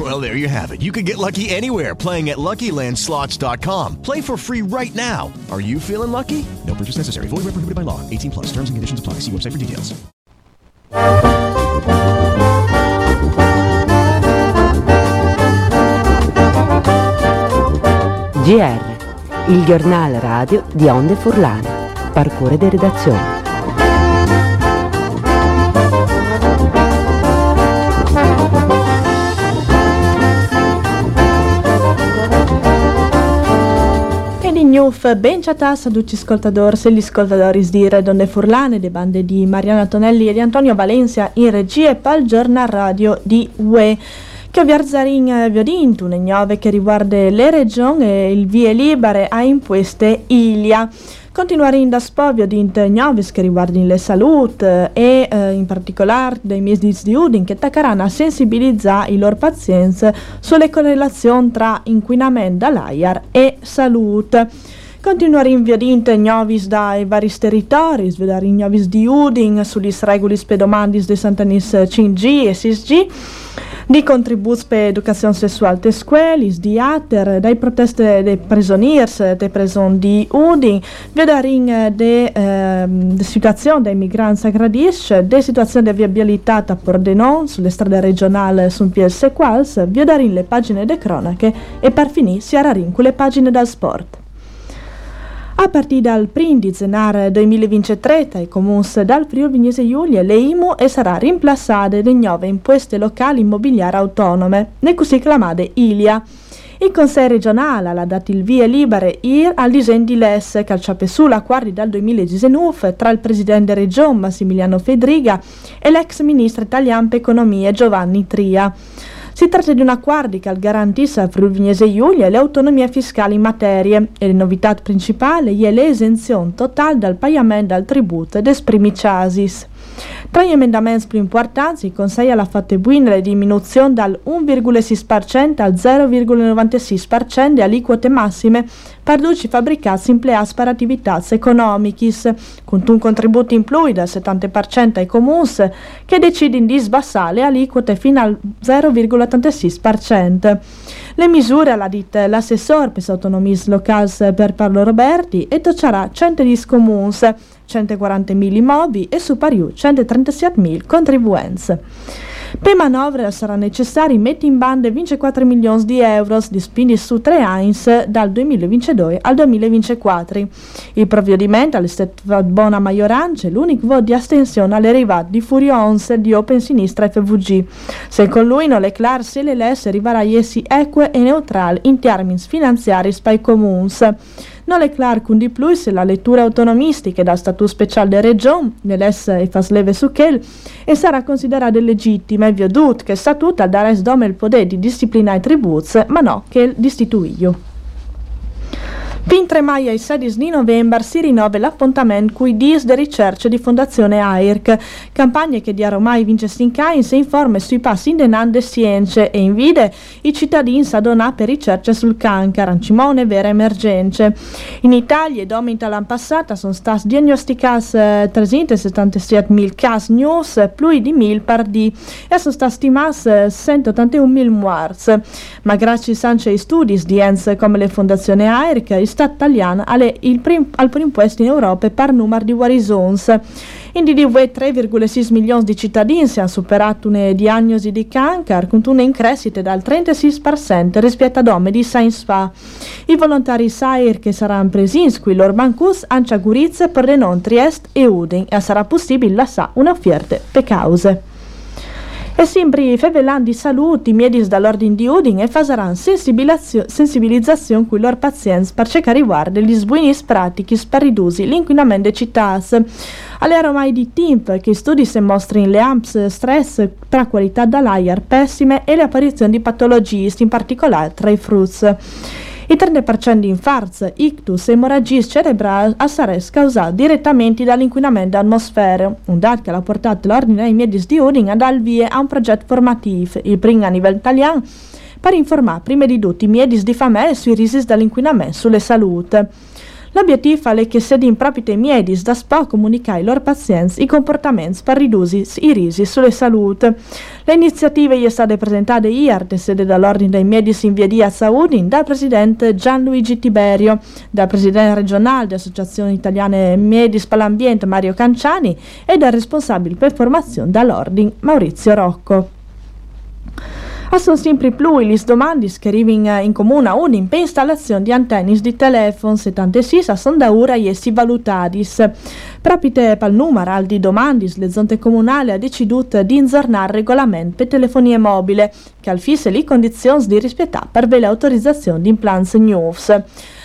Well, there you have it. You can get lucky anywhere playing at LuckyLandSlots.com. Play for free right now. Are you feeling lucky? No purchase necessary. Void where prohibited by law. 18 plus. Terms and conditions apply. See website for details. GR, il giornale radio di Onde Furlane. Parcure di redazione. Gnuf, ben ciatas a tutti gli ascoltatori e gli ascoltatori di Redonde Furlane, le bande di Mariano Tonelli e di Antonio Valencia in regia e pal giornal radio di UE che Viarzarin Viodintu, ne gnove che riguarda le regioni e il vie libere a impueste Ilia. Continuare in da spovio di Novis che riguardano le salute e eh, in particolare dei mesi di Udin che taccaranno a sensibilizzare i loro pazienti sulle correlazioni tra inquinamento dall'aria e salute. Continuare in via di Novis dai vari territori, svedere in Novis di Udin sugli regoli spedomandis de Santanis 5G e 6G di contributi per educazione sessuale te scuolis, di ater, dai proteste dei prisoniers, de preson di Udin, vedarin de, eh, de situazione dei migranti a Gradisce, de situazione di viabilità a Pordenon, sulle strade regionali su PS Quals, vedarin le pagine de cronache e per finire si ararin con le pagine dal sport. A partire dal 1 di gennaio 2023, i comuni dal Friuli Vignese Giulia, le IMU e sarà rimplassate da nuove imposte locali immobiliari autonome, ne così chiamate ILIA. Il Consiglio regionale ha dato il via libera IR al disegno di legge che al sulla quarti dal 2019 tra il presidente regione Massimiliano Fedriga e l'ex ministro italiano per economia Giovanni Tria. Si tratta di un accordo che garantisce al Friuli Giulia l'autonomia fiscale in materia e le novità principali è l'esenzione totale dal pagamento del tributo ed esprimi chasis. Tra gli emendamenti più importanti, il Consiglio ha fatto buona la diminuzione dal 1,6% al 0,96% di aliquote massime per duci fabbricati empleati per attività economiche, con un contributo in più del 70% ai comuni che decidono di sbassare le aliquote fino al 0,86%. Le misure alla dite l'assessore per autonomie locali per Paolo Roberti e toccerà 110 comuni 140.000 immobili e superiore 137.000 contribuenze. Per manovre sarà necessario mettere in bande 24 milioni di euro di spindi su tre anni dal 2022 al 2024. Il provvedimento è stato buona maggioranza l'unico voto di astensione alle arrivate di Furions di Open Sinistra FVG. Secondo lui non è chiaro se le LS arriverà essi eque e neutrali in termini finanziari per i comuni. Non è chiaro con di più se la lettura autonomistica dal statuto speciale della regione, nell'esse e fasleve su quel, e sarà considerata legittima e viodut che il statuto darà dome il potere di disciplinare i tributi, ma no che il distituio. Fin 3 maio e 16 di novembre si rinnova l'appuntamento cui dis de ricerche di Fondazione AIRC, campagne che di ormai vince Stincain si informa sui passi in denande scienze e invide i cittadini a donare per ricerche sul cancro, ancimone vere emergenze. In Italia, domenica l'anno passato, sono stati diagnosticati eh, 377.000 casi news, più di 1.000 par di, e sono stati stimati 181.000 morti. Ma grazie ai studi di enti come le Fondazione AIRC, ha il prim, al primo posto in Europa per numero di guarisons. In DDV 3,6 milioni di cittadini si hanno superato una diagnosi di cancro con una crescita dal 36% rispetto ad ome di Science Fa. I volontari SAIR che saranno presi in qui loro bancus Ancia Gurizia per Renon Trieste e Udin e sarà possibile lasciare un'offerta per cause. E sempre fevelan di saluti, miedis dall'ordine di Udin e fasaran sensibilizzazione con i loro pazienti per cercare riguardo gli sbuinis pratici per ridurre l'inquinamento delle città. Alle ormai di tempo che studi se mostrano le amps stress tra qualità dell'aria pessime e le apparizioni di patologie, in particolare tra i frutti. Il 30% di infarti, ictus e emorragie cerebrali saranno causati direttamente dall'inquinamento dell'atmosfera, un dato che ha portato l'ordine ai medici di Udin ad dar via a un progetto formativo, il primo a livello italiano, per informare prima di tutto i medici di famiglia sui rischi dell'inquinamento sulle salute. L'obiettivo è che se in proprio miedis da spa comunicare ai loro pazienti i comportamenti per ridurre i rischi sulla salute. L'iniziativa è stata presentata ieri, sede dall'Ordine dei Medici in via di Azzaudin, dal presidente Gianluigi Tiberio, dal presidente regionale dell'Associazione Italiana Medis per l'Ambiente Mario Canciani e dal responsabile per formazione dall'Ordine Maurizio Rocco. A sono sempre più le domande che arrivano in comune a un per installazione di antenne di telefono 76 sono da ora si valutati. Proprio il numero di domande, le zone comunali hanno deciduto di inzornare regolamento per telefonia mobile, che al fisse le condizioni di rispettare per l'autorizzazione di implanti news.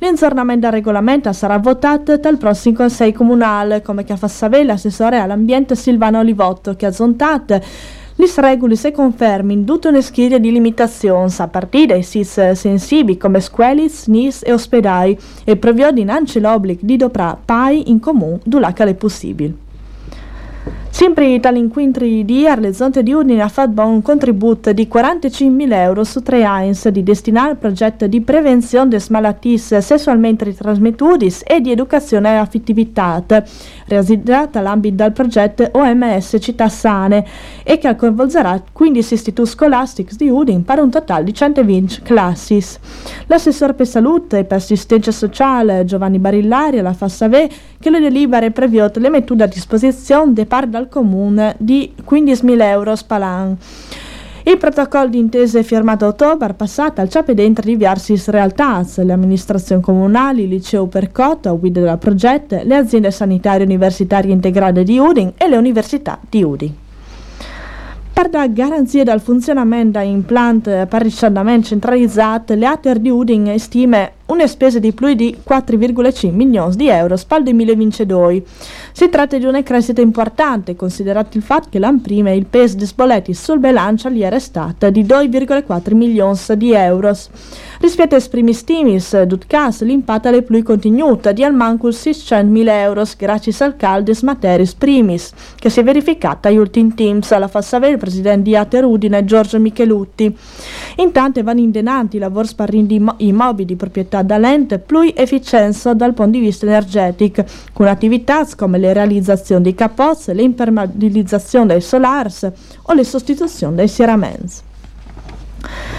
L'inzornamento del regolamento sarà votato dal prossimo Consiglio Comunale, come che fa sapere l'assessore all'ambiente Silvano Olivotto, che ha zontato le regole se confermi in tutte le schede di limitazioni a partire dai sis sensibili come scuole, SNIS e ospedali e prevede dinanzi l'obbligo di doprare PAI in comune dove è possibile. Sempre tali incontri di Arlezonte di Udine ha fatto un contributo di 45.000 euro su tre anni di destinare al progetto di prevenzione delle malattie sessualmente trasmettute e di educazione all'affettività, realizzata all'ambito del progetto OMS Città Sane e che coinvolgerà 15 istituti scolastici di Udine per un totale di 120 classi. L'assessore per salute e per assistenza sociale Giovanni Barillari la fa sapere che le delibere previote le mettono a disposizione di parte dal comune di 15.000 euro spalan. Il protocollo d'intesa è firmato a ottobre passato al ciape dentro di Viarsis Realtaz, le amministrazioni comunali, il liceo Percotto, guida del progetto, le aziende sanitarie universitarie integrate di Udin e le università di Udin. Per dare garanzie dal funzionamento di impianti per riscaldamento centralizzato, le ATER di Udin stime una spesa di più di 4,5 milioni di euro per il 2022. Si tratta di una crescita importante, considerato il fatto che l'anno prima il peso di sboletti sul bilancio gli era stato di 2,4 milioni di euro. Rispetto ai primi stimi, Dutcas l'impatto è più contenuto di almeno 600.000 euro grazie al caldes materis primis, che si è verificata agli ultimi teams alla Fassavere il presidente di Aterudine Giorgio Michelutti. Intanto vanno indenanti i lavori sparrindi immobili di proprietà dall'ente più efficienza dal punto di vista energetico, con attività come le realizzazioni di capozze, l'impermeabilizzazione dei solars o le sostituzioni dei sieraments.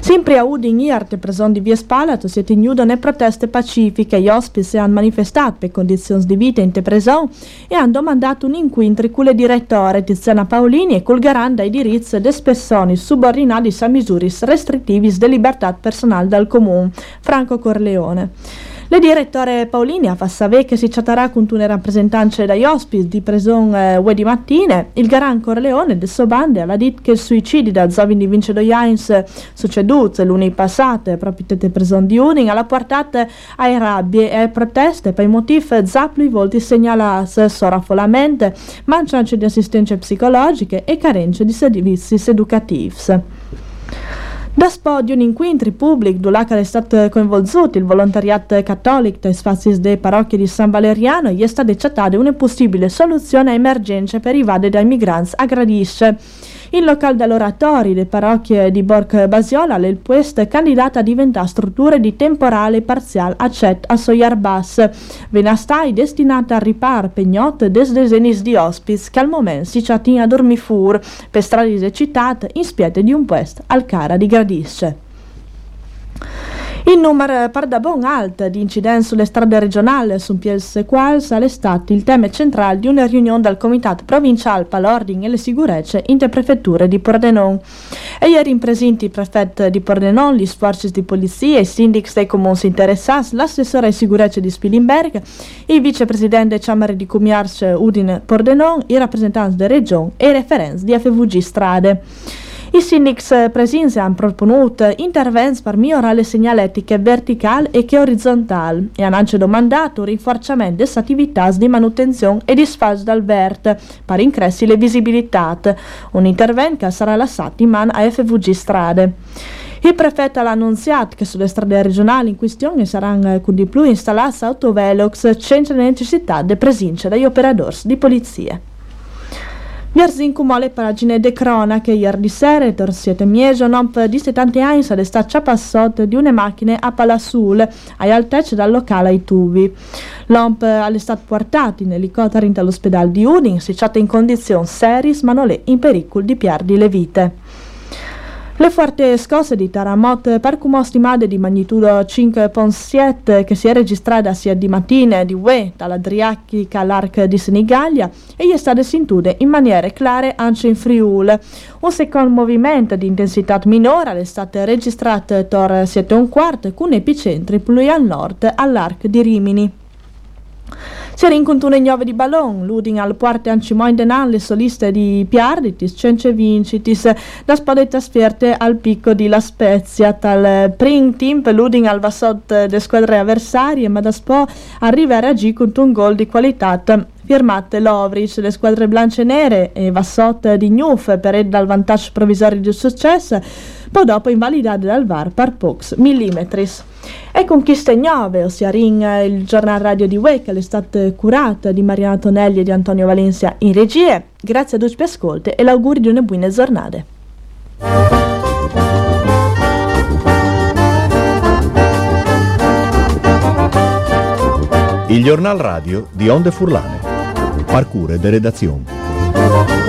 Sempre a Udin, Iarte, preson di Via Spalato, si è tenuto le proteste pacifiche. Gli ospiti hanno manifestato per condizioni di vita in te preson e hanno domandato un incontro con le direttore Tiziana Paolini e col garante ai diritti des persone subordinati a misure restrittive di libertà personale dal comune, Franco Corleone. Le direttore Paolini fa sapere che si chatterà con una rappresentanza dagli ospiti di Preson eh, di mattine. Il Garan Corleone del Sobande ha detto che il suicidio da Zovin di Vince Dojains succeduto lunedì passato proprio tete Preson di Uning ha portato a rabbie e proteste per i motivi zappli volti segnalati sovraffollamento, mancanza di assistenza psicologica e carenza di servizi educativi. Da spodio un incontro pubblico dove è stato coinvolto il volontariato cattolico dai spazi delle parrocchie di San Valeriano e è stata accettata una possibile soluzione a emergenze per i vade dai migranti a Gradisce. Il locale dell'oratorio delle parrocchie di Borg Basiola il puesto è candidata a diventare struttura di temporale parziale accett a Soyarbas. Venastai destinata a ripar pegnot des desenis di ospiti che al momento si ciatin a dormifur per strade citate in spiete di un puesto al cara di Gradisce. Il numero per da bon alto di incidenti sulle strade regionali su PS Quals stato il tema centrale di una riunione del Comitato Provinciale per l'Ordine e le Sicurezze interprefetture di Pordenone. E ieri in presenti il prefetto di Pordenone, gli sforzi di polizia, i sindici dei comuni interessati, l'assessore ai sicurezze di Spilimberg, il vicepresidente Camere di Commercio Udine Pordenone, i rappresentanti della regione e i referenti di FVG Strade. I sindics presenti hanno proponuto interventi per migliorare le segnaletiche verticali e che orizzontali e hanno anche domandato un rinforzamento delle attività di manutenzione e di sfascio dal vert per increscere le visibilità, un intervento che sarà lasciato in mano a FVG Strade. Il prefetto ha annunciato che sulle strade regionali in questione saranno con di più installate autovelox senza necessità di presenza dagli operatori di polizia. Vierzin cum le pagine de cronache ieri sera, per siete mesi, un uomo di 70 anni è stato ciapassot di una macchina a Palassul, ai altezze dal locale ai tubi. L'uomo è stato portato in elicottero all'ospedale di Udin, si in condizioni serie, ma non è in pericolo di perdere le vite. Le forti scosse di terremoto per come stimate di magnitudo 5.7 che si è registrata sia di mattina di UE dall'Adriatica all'Arc di Senigallia e gli state sentute in maniera clara anche in Friuli. Un secondo movimento di intensità minore è stato registrato tor 7.1 con epicentri più al nord all'Arc di Rimini. Si rincontrano in di ballon, l'uding al porte ancimoin denan le soliste di Piarditis, Cence Vincitis, da spadetta sfierte al picco di La Spezia, tal prim team l'uding al vassot de squadre avversarie, ma da spo arriva a reagire con un gol di qualità firmate Lovric, le squadre blanche e nere e Vassot di Gnuf per dal vantaggio provvisorio di successo, poi dopo invalidate dal VAR per pox millimetris. E conquiste nuove, ossia Ring, il giornale radio di Wake, l'estate curata di Mariano Tonelli e di Antonio Valencia in regie. Grazie a tutti ascolti e l'augurio di una buona giornata. Il giornal radio di Onde Furlane. Parcure de redazione.